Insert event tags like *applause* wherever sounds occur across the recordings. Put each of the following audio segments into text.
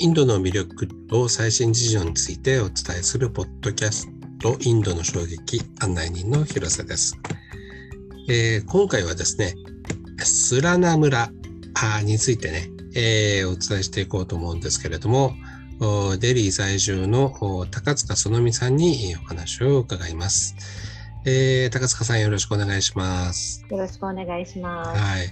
インドの魅力と最新事情についてお伝えするポッドキャストインドの衝撃案内人の広瀬です。えー、今回はですね、スラナ村についてね、えー、お伝えしていこうと思うんですけれども、デリー在住の高塚そのみさんにお話を伺います。えー、高塚さんよろしくお願いします。よろしくお願いします。はい。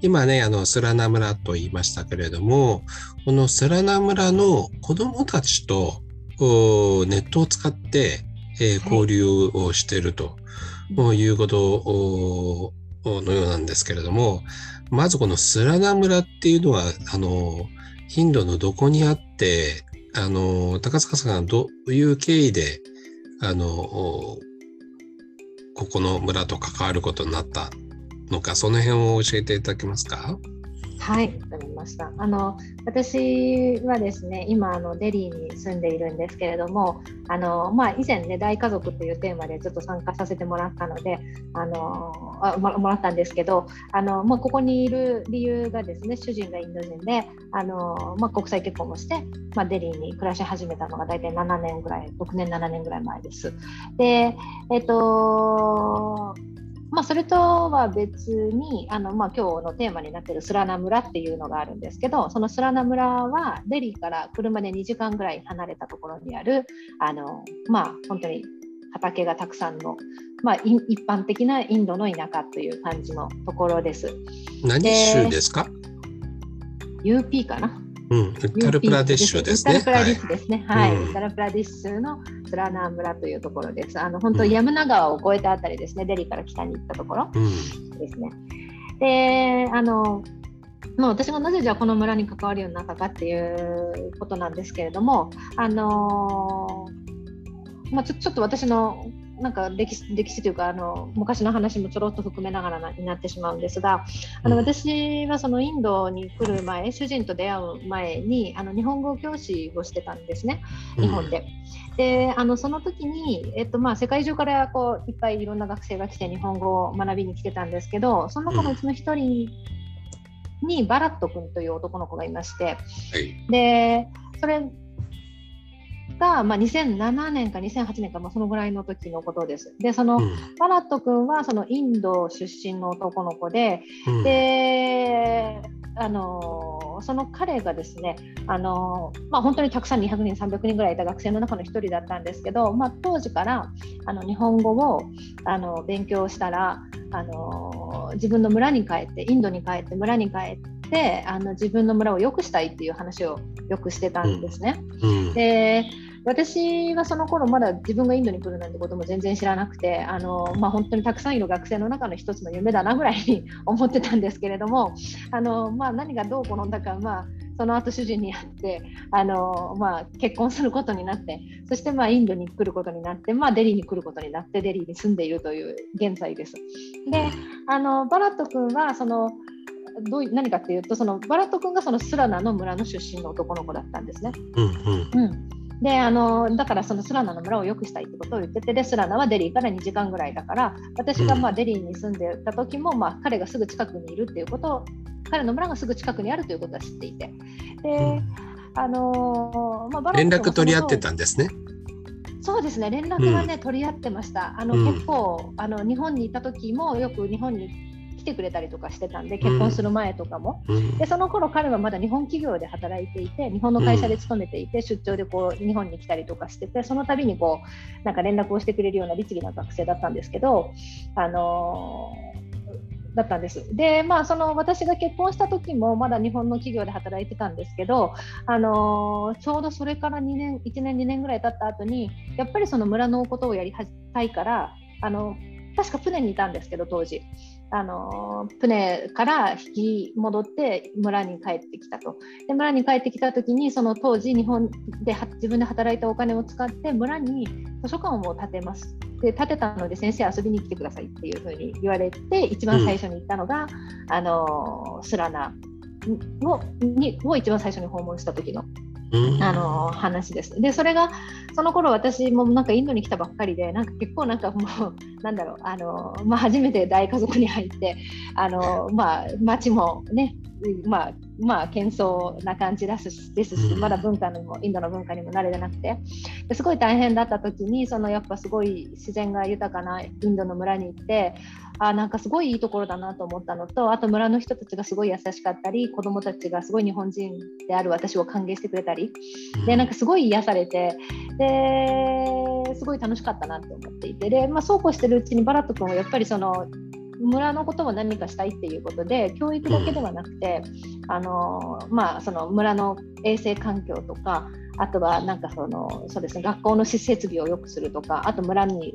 今ね、あの、スラナ村と言いましたけれども、このスラナ村の子供たちとネットを使って、えー、交流をしていると、はい、いうことのようなんですけれども、まずこのスラナ村っていうのは、あの、インドのどこにあって、あの、高塚さんがどういう経緯で、あの、ここの村と関わることになったのか、その辺を教えていただけますか？はい、わかりました。あの私はですね、今あのデリーに住んでいるんですけれども、あのまあ以前ね大家族というテーマでちょっと参加させてもらったので、あのあもらったんですけど、あのまあここにいる理由がですね、主人がインド人で、あのまあ国際結婚もして、まあデリーに暮らし始めたのが大体7年ぐらい、6年7年ぐらい前です。で、えっとまあ、それとは別にあの、まあ、今日のテーマになっているスラナ村っていうのがあるんですけどそのスラナ村はデリーから車で2時間ぐらい離れたところにあるあの、まあ、本当に畑がたくさんの、まあ、一般的なインドの田舎という感じのところです。何州ですか ?UP かな？うん、ウッタルプラディッシュですね。ウッタルプラディッシュですね。はい。ウッタルプラディッシュのスラナー村というところです。あの本当、ヤムナ川を越えたあたりですね。デリーから北に行ったところですね。で、あの、まあ、私がなぜじゃあこの村に関わるようになったかっていうことなんですけれども、あのまあ、ちょちょっと私のなんか歴史歴史というかあの昔の話もちょろっと含めながらになってしまうんですがあの私はそのインドに来る前主人と出会う前にあの日本語教師をしてたんですね日本で。うん、であのその時に、えっとまあ、世界中からこういっぱいいろんな学生が来て日本語を学びに来てたんですけどその中のうちの1人にバラット君という男の子がいまして、はい、でそれが、まあ、2007年か2008年か、まあ、そのぐらいの時のことです。でその、うん、バラット君はそのインド出身の男の子で、うん、であのその彼がですねあの、まあ、本当にたくさん200人300人ぐらいいた学生の中の1人だったんですけど、まあ、当時からあの日本語をあの勉強したらあの自分の村に帰ってインドに帰って村に帰ってあの自分の村を良くしたいっていう話をよくしてたんですね。うん、で私はその頃まだ自分がインドに来るなんてことも全然知らなくてあの、まあ、本当にたくさんいる学生の中の一つの夢だなぐらいに *laughs* 思ってたんですけれどもあの、まあ、何がどう転んだか、まあ、その後主人に会ってあの、まあ、結婚することになってそしてまあインドに来ることになって、まあ、デリーに来ることになってデリーに住んでいるという現在です。であのバラット君はそのどう何かっていうとそのバラット君がそのスラナの村の出身の男の子だったんですね。うん、うんうんであのだからそのスラナの村を良くしたいってことを言っててでスラナはデリーから2時間ぐらいだから私がまあデリーに住んでた時も、まあ、彼がすぐ近くにいるっていうことを彼の村がすぐ近くにあるということは知っていて。で、あのまあ、連絡取り合ってたんですね。そうですね連絡はね、うん、取り合ってました。あの、うん、結構あの日本にいた時もよく日本に来てくれたりとかしてたんで結婚する前とかも、うん、でその頃彼はまだ日本企業で働いていて日本の会社で勤めていて、出張でこう日本に来たりとかしててその度にこうなんか連絡をしてくれるような律儀な学生だったんですけどあのー、だったんです。で、まあ、その私が結婚した時もまだ日本の企業で働いてたんですけど、あのー、ちょうどそれから2年、1年、2年ぐらい経った後に、やっぱりその村のことをやりたいから、あの確か船にいたんですけど、当時。あの船から引き戻って村に帰ってきたと。で村に帰ってきた時にその当時日本で自分で働いたお金を使って村に図書館を建てます。で建てたので先生遊びに来てくださいっていうふうに言われて一番最初に行ったのが、うん、あのスラナをにを一番最初に訪問した時のあの話です。でそれがその頃私もなんかインドに来たばっかりでなんか結構なんかもう *laughs* なんだろうあの、まあ、初めて大家族に入ってあの、まあ、町もねまあまあ喧騒な感じですですし、まだ文化にもインドの文化にも慣れてなくて。ですごい大変だった時にそのやっぱすごい自然が豊かなインドの村に行ってあなんかすごいいいところだなと思ったのとあと村の人たちがすごい優しかったり子どもたちがすごい日本人である私を歓迎してくれたり。でなんかすごい癒されてですごい楽しかったなと思っていて。で、まあ、そうこうしてるうちにバラット君はやっぱりその村のことを何かしたいっていうことで教育だけではなくて、あのまあ、その村の衛生環境とかあとはなんかそのそうです、ね、学校の施設備を良くするとかあと村に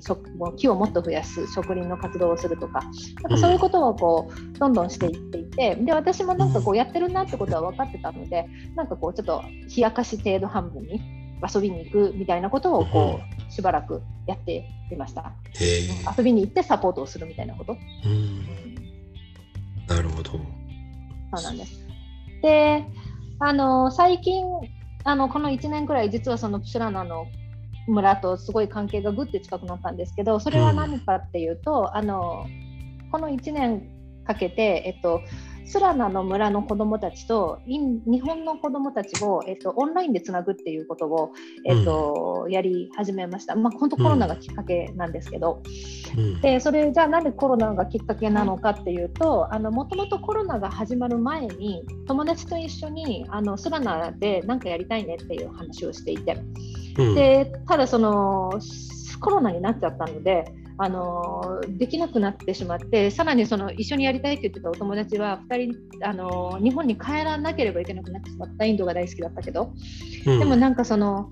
木をもっと増やす植林の活動をするとかなんかそういうことをこうどんどんしていっていてで私もなんかこうやってるなってことは分かってたのでなんかこうちょっと冷やかし程度半分に遊びに行くみたいなことをこうしばらくやっていました。遊びに行ってサポートをするみたいなこと。なるほど。そうなんです。で、あの最近あのこの1年くらい実はそのプシュラナの村とすごい関係がぐって近くなったんですけどそれは何かっていうと、うん、あのこの1年かけて、えっと、スラナの村の子どもたちと日本の子どもたちを、えっと、オンラインでつなぐっていうことを、えっと、うん、やり始めました。まあ、本当コロナがきっかけなんですけど、うん、でそれじゃあなんでコロナがきっかけなのかっていうともともとコロナが始まる前に友達と一緒にあのスラナで何かやりたいねっていう話をしていて、うん、でただそのコロナになっちゃったのであのできなくなってしまってさらにその一緒にやりたいって言ってたお友達は2人あの日本に帰らなければいけなくなってしまった。インドが大好きだったけど、うん、でもなんかその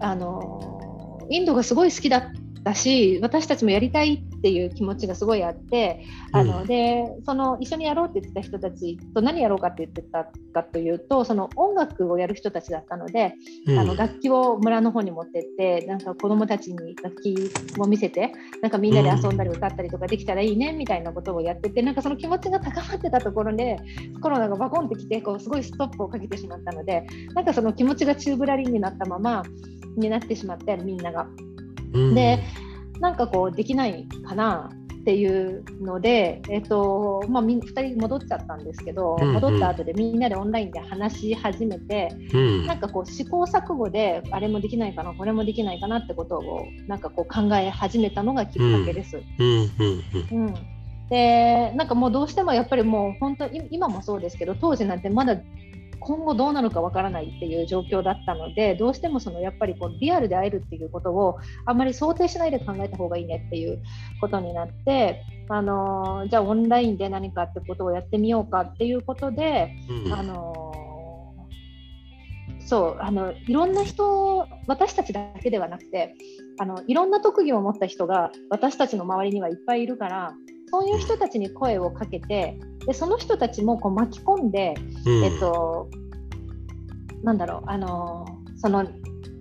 あのインドがすごい好きだっだし私たちもやりたいっていう気持ちがすごいあってあの、でその一緒にやろうって言ってた人たちと何やろうかって言ってたかというとその音楽をやる人たちだったので、うん、あの楽器を村の方に持ってってなんか子どもたちに楽器を見せてなんかみんなで遊んだり歌ったりとかできたらいいねみたいなことをやっててなんかその気持ちが高まってたところでコロナがバコンってきてこうすごいストップをかけてしまったのでなんかその気持ちが宙ぶらりんになったままになってしまってみんなが。でなんかこうできないかなっていうので、えっとまあ、2人戻っちゃったんですけど、うんうん、戻った後でみんなでオンラインで話し始めて、うん、なんかこう試行錯誤であれもできないかなこれもできないかなってことをなんかこう考え始めたのがきっかけです。うん。でなんかもうどうしてもやっぱりもう本当今もそうですけど当時なんてまだ今後どうなるかわからないっていう状況だったのでどうしてもそのやっぱりこうリアルで会えるっていうことをあんまり想定しないで考えた方がいいねっていうことになってあのじゃあオンラインで何かってことをやってみようかっていうことで、うん、あのそうあのいろんな人私たちだけではなくてあのいろんな特技を持った人が私たちの周りにはいっぱいいるからそういう人たちに声をかけてでその人たちもこう巻き込んで、うん、えっと、なんだろうあのその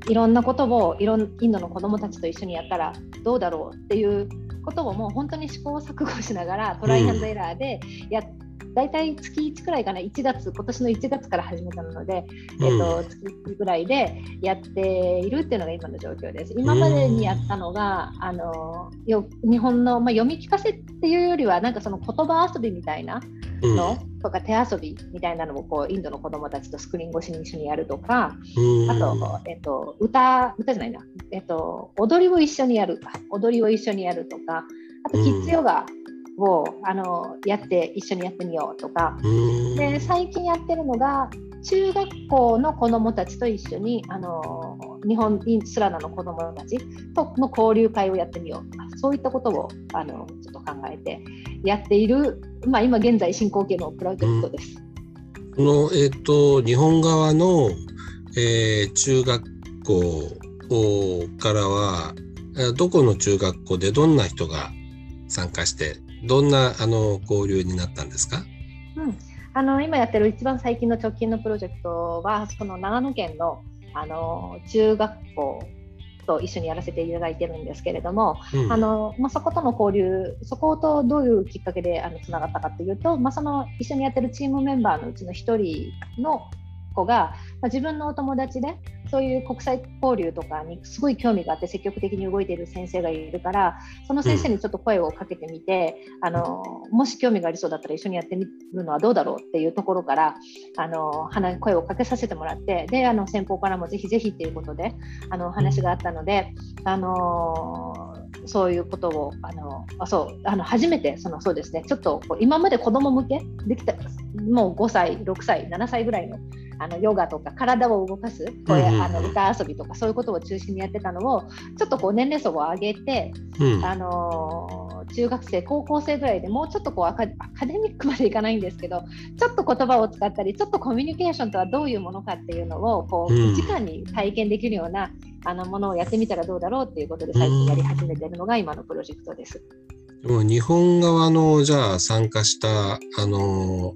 いろんなことをいろんインドの子どもたちと一緒にやったらどうだろうっていうことをもう本当に試行錯誤しながらトライアンドエラーでやっ大体月1くらいかな、1月、今年の1月から始めたので、うん、えっと、月1ぐらいでやっているっていうのが今の状況です。今までにやったのが、あのよ日本の、まあ、読み聞かせっていうよりは、なんかその言葉遊びみたいなの、うん、とか手遊びみたいなのをこうインドの子どもたちとスクリーン越しに一緒にやるとか、うん、あと、えっと、歌、歌じゃないな、えっと、踊りを一緒にやる、踊りを一緒にやるとか、あとキッズヨガをあのやって一緒にやってみようとか。で最近やってるのが中学校の子どもたちと一緒にあの日本スラナの子どもたちとの交流会をやってみようとかそういったことをあのちょっと考えてやっている、まあ、今現在進行形のプロジェクトです。この、えーと、日本側の、えー、中学校からはどこの中学校でどんな人が参加してどんなあの交流になったんですか、うん、あの今やってる一番最近の直近のプロジェクトはその長野県のあの中学校と一緒にやらせていただいてるんですけれども、うん、あのまあ、そことの交流そことどういうきっかけであのつながったかというと、まあ、その一緒にやってるチームメンバーのうちの1人の子が、まあ、自分のお友達でそういう国際交流とかにすごい興味があって積極的に動いている先生がいるからその先生にちょっと声をかけてみて、うん、あのもし興味がありそうだったら一緒にやってみるのはどうだろうっていうところからあの声をかけさせてもらってであの先方からもぜひぜひっていうことであの話があったので、あのそういうことをあのあそうあの初めてそのそうですねちょっと今まで子ども向けできたもう5歳6歳7歳ぐらいのあのヨガとか体を動かすこうあの歌遊びとかそういうことを中心にやってたのをちょっとこう年齢層を上げて、うん、あの中学生高校生ぐらいでもうちょっとこうアカデミックまでいかないんですけどちょっと言葉を使ったりちょっとコミュニケーションとはどういうものかっていうのをこう、うん、直に体験できるようなあのものをやってみたらどうだろうっていうことで最近やり始めてるのが今のプロジェクトです。も日本側のじゃあ参加したあの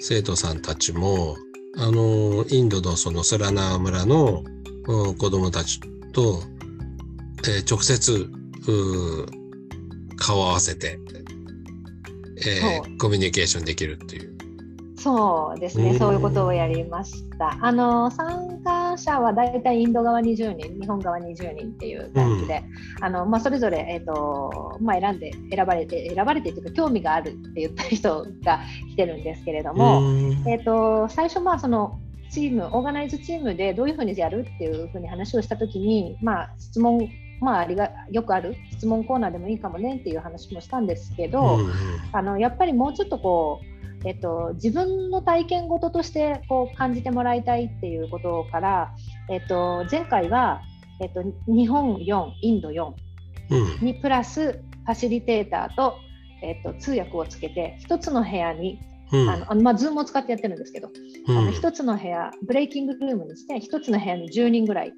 生徒さんたちもあのインドのそのスラナー村の子どもたちと、えー、直接顔を合わせて、えー、コミュニケーションできるっていう。そうですね、そういうことをやりました。あの参加者はだいたいインド側20人、日本側20人っていう感じで、うん、あのまあ、それぞれ、えーとまあ、選んで選ばれて、選ばれてというか、興味があるって言った人が来てるんですけれども、えーと、最初、まあ、そのチーム、オーガナイズチームでどういうふうにやるっていうふうに話をしたときに、まあ、質問まあ、ありがよくある質問コーナーでもいいかもねっていう話もしたんですけど、うん。あのやっぱりもうちょっとこうえっと、自分の体験事としてこう感じてもらいたいっていうことから、えっと、前回は、えっと、日本4インド4にプラスファシリテーターと、えっと、通訳をつけて1つの部屋にうん、あのまあ、ズームを使ってやってるんですけど、うん、あの1つの部屋ブレイキングルームにして1つの部屋に10人ぐらい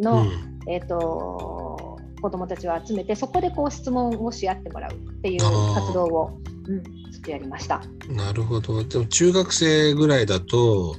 の、うん、えーと、子どもたちを集めてそこでこう質問をし合ってもらうっていう活動を、うん、とやりました。なるほど。でも中学生ぐらいだと、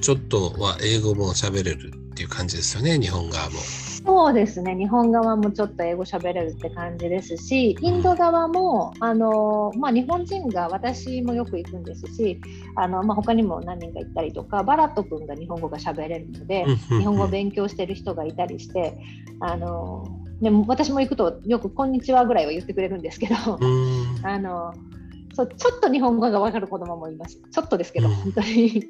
ちょっとは英語も喋れるっていう感じですよね、日本側も。そうですね、日本側もちょっと英語喋れるって感じですし、インド側も、あのまあ、日本人が私もよく行くんですし、あのまあ、他にも何人か行ったりとか、バラット君が日本語が喋れるので、日本語を勉強してる人がいたりして、あのでも私も行くとよく「こんにちは」ぐらいは言ってくれるんですけど、あのそうちょっと日本語が分かる子供もいます。ちょっとですけど、うん、本当に。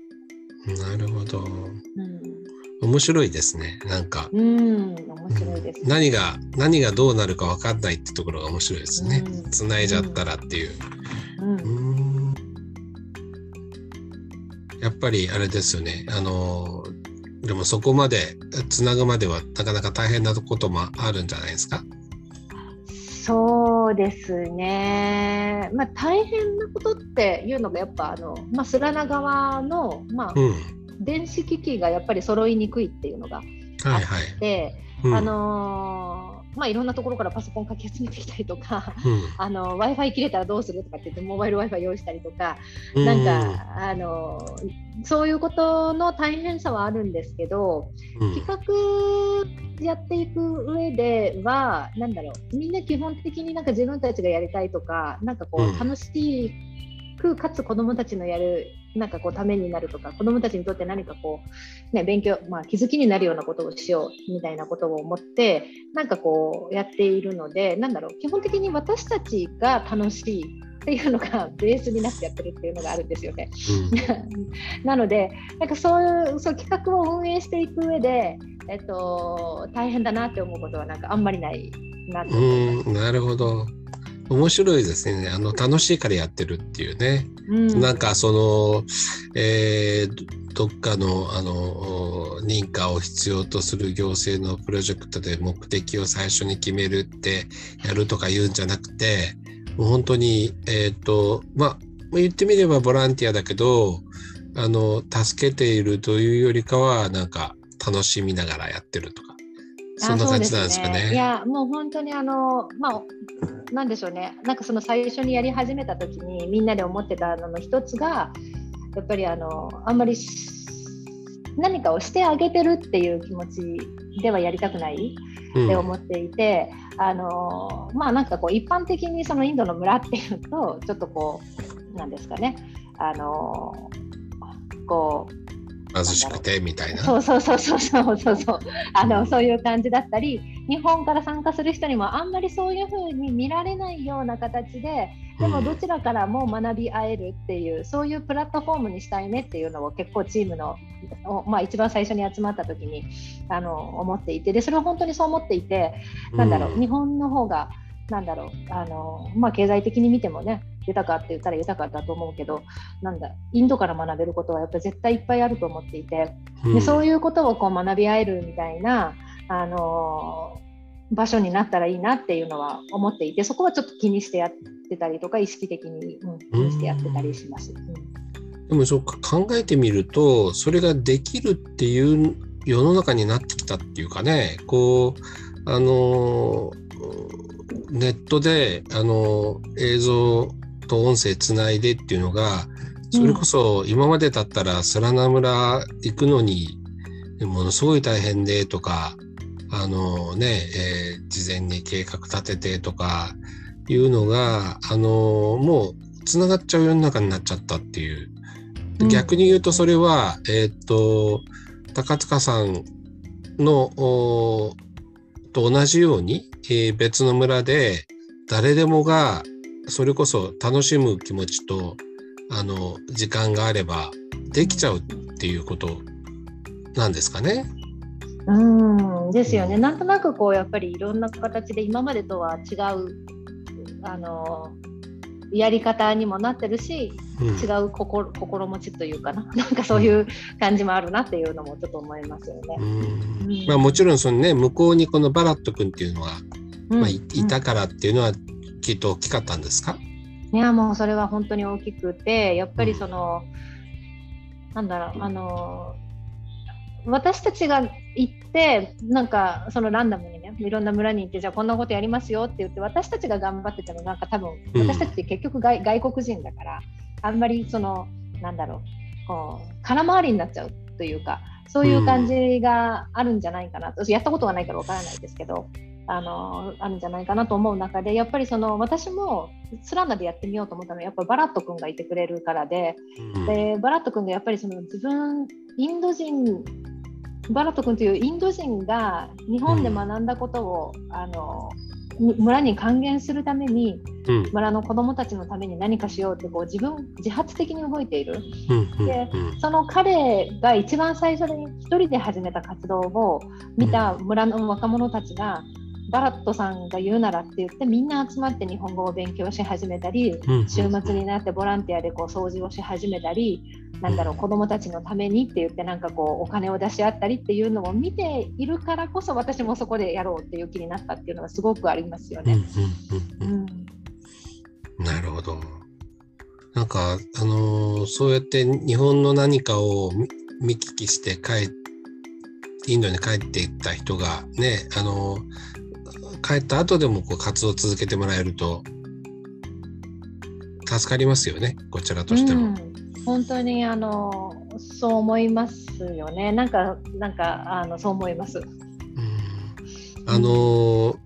なるほど。うん、面白いですね。なんか。うん、面白いです、ね、何が何がどうなるか分かんないってところが面白いですね。つないじゃったらっていう。うんやっぱりあれですよね。あのでもそこまでつなぐまではなかなか大変なこともあるんじゃないですか。そうですね、まあ、大変なことっていうのがやっぱあの、まあ、スラナ側の、まあ、うん、電子機器がやっぱり揃いにくいっていうのがあって、はいはい。うん、あのーまあ、いろんなところからパソコンかき集めてきたりとか、うん、あの w i f i 切れたらどうするとかって言ってモバイル w i f i 用意したりとか、うん、なんかあのそういうことの大変さはあるんですけど、うん、企画やっていく上ではなんだろうみんな基本的になんか自分たちがやりたいとかなんかこう楽しいくかつ子どもたちのやるなんかこうためになるとか子どもたちにとって何かこう、ね、勉強、まあ、気づきになるようなことをしようみたいなことを思ってなんかこうやっているのでなんだろう基本的に私たちが楽しいっていうのが *laughs* ベースになってやってるっていうのがあるんですよね。うん、*laughs* なのでなんかそういうそう企画を運営していく上で、えっと、大変だなって思うことはなんかあんまりないなと思います。なるほど面白いですね。あの楽しいからやってるっていうね。うん、なんかその、えー、どっかのあの認可を必要とする行政のプロジェクトで目的を最初に決めるってやるとか言うんじゃなくて、もう本当にえっ、ー、とまあ言ってみればボランティアだけど、あの助けているというよりかはなんか楽しみながらやってるとか。そんな感じなんですかね。ねいやもう本当にあのまあなんでしょうね。なんかその最初にやり始めた時にみんなで思ってたのの一つがやっぱりあのあんまり何かをしてあげてるっていう気持ちではやりたくないって思っていて、うん、あのまあなんかこう一般的にそのインドの村っていうとちょっとこうなんですかね。あのこう貧しくてみたいな。そうそうそうそうそうそう。そうあの、うん、そういう感じだったり日本から参加する人にもあんまりそういうふうに見られないような形ででもどちらからも学び合えるっていう、うん、そういうプラットフォームにしたいねっていうのを結構チームの、まあ、一番最初に集まった時にあの思っていて。でそれは本当にそう思っていてなんだろう、うん、日本の方がなんだろうあの、まあ、経済的に見てもね豊かって言ったら豊かだと思うけどなんだインドから学べることはやっぱり絶対いっぱいあると思っていて、うん、でそういうことをこう学び合えるみたいな、あの場所になったらいいなっていうのは思っていてそこはちょっと気にしてやってたりとか意識的に、うん、気にしてやってたりします。でもそうか考えてみるとそれができるっていう世の中になってきたっていうかねこうあのネットであの映像と音声つないでっていうのがそれこそ今までだったらスラナ村行くのにものすごい大変でとかあのね、えー、事前に計画立ててとかいうのがあのもうつながっちゃう世の中になっちゃったっていう。逆に言うとそれは、えー、っと高塚さんのと同じように、えー、別の村で誰でもがそれこそ楽しむ気持ちとあの時間があればできちゃうっていうことなんですかね。うんですよね、うん、なんとなくこうやっぱりいろんな形で今までとは違うあのやり方にもなってるし、うん、違う心心持ちというかな。*laughs* なんかそういう感じもあるなっていうのもちょっと思いますよね。うん。まあ、もちろんその、ね、向こうにこのバラット君っていうのは、まあ、いたからっていうのはきっと大きかったんですか？いやもうそれは本当に大きくてやっぱりその、うん、なんだろうあの私たちが行ってなんかそのランダムにねいろんな村に行ってじゃあこんなことやりますよって言って私たちが頑張ってたのなんか多分私たちって結局外,、外国人だからあんまりそのなんだろうこう空回りになっちゃうというかそういう感じがあるんじゃないかなと、やったことがないからわからないですけどあのあるんじゃないかなと思う中でやっぱりその私もスランナでやってみようと思ったのはやっぱバラット君がいてくれるからでうん、でバラット君がやっぱりその自分インド人バラット君というインド人が日本で学んだことを、うん、あの村に還元するために、うん、村の子どもたちのために何かしようってこう自分自発的に動いている、うん、でその彼が一番最初に1人で始めた活動を見た村の若者たちが、バラットさんが言うならって言ってみんな集まって日本語を勉強し始めたり、週末になってボランティアでこう掃除をし始めたり、なんだろう子どもたちのためにって言ってなんかこうお金を出し合ったりっていうのを見ているからこそ私もそこでやろうっていう気になったっていうのがすごくありますよね。なるほど。なんかあのー、そうやって日本の何かを見聞きして帰インドに帰っていった人がねあのー帰った後でもこう活動を続けてもらえると助かりますよねこちらとしても。うん、本当にあのそう思いますよねなんかなんかあのそう思います。うん、あの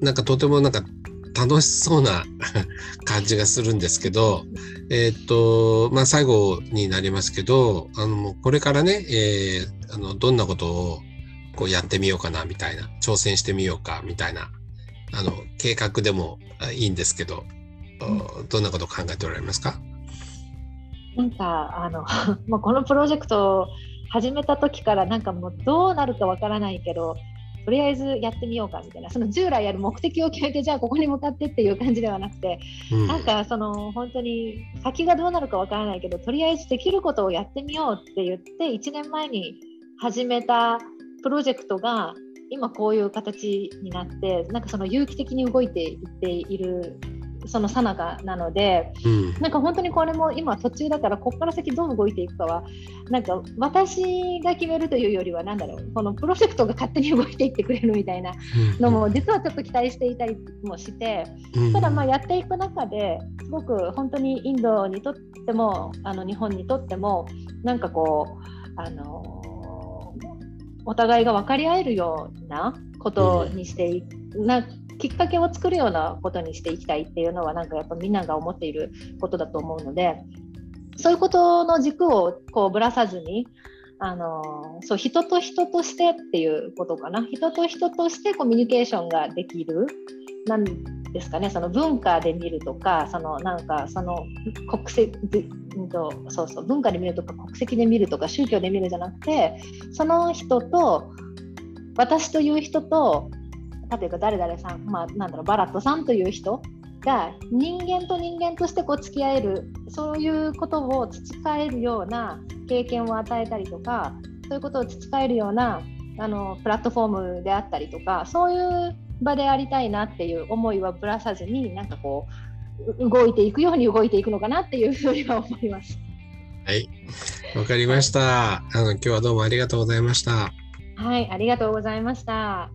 なんかとてもなんか楽しそうな *laughs* 感じがするんですけど、えー、っとまあ、最後になりますけどあのこれからね、えー、あのどんなことをこうやってみようかなみたいな、挑戦してみようかみたいな、あの、計画でもいいんですけど、どんなことを考えておられますか？なんか、あの、*laughs* もうこのプロジェクトを始めた時からなんかもうどうなるかわからないけど、とりあえずやってみようかみたいなその従来やる目的を決めてじゃあここに向かってっていう感じではなくて、うん、なんかその本当に先がどうなるかわからないけどとりあえずできることをやってみようって言って1年前に始めたプロジェクトが今こういう形になってなんかその有機的に動いていっているそのさなかなので、うん、なんか本当にこれも今途中だからここから先どう動いていくかはなんか私が決めるというよりは何だろうこのプロジェクトが勝手に動いていってくれるみたいなのも実はちょっと期待していたりもして、うん、ただまあやっていく中ですごく本当にインドにとってもあの日本にとってもなんかこうあのお互いが分かり合えるようなことにしてい、なきっかけを作るようなことにしていきたいっていうのはなんかやっぱみんなが思っていることだと思うのでそういうことの軸をこうぶらさずにあのそう人と人としてっていうことかな。人と人としてコミュニケーションができるなんですかね。その文化で見るとかそのなんかその国籍とそうそう文化で見るとか国籍で見るとか宗教で見るじゃなくてその人と私という人と例えば誰々さん、まあ、なんだろうバラットさんという人が人間と人間としてこう付き合えるそういうことを培えるような経験を与えたりとかそういうことを培えるようなあのプラットフォームであったりとかそういう場でありたいなっていう思いはぶらさずになんかこう動いていくように動いていくのかなっていうふうには思います。はい、わかりました。あの今日はどうもありがとうございました。はい、ありがとうございました。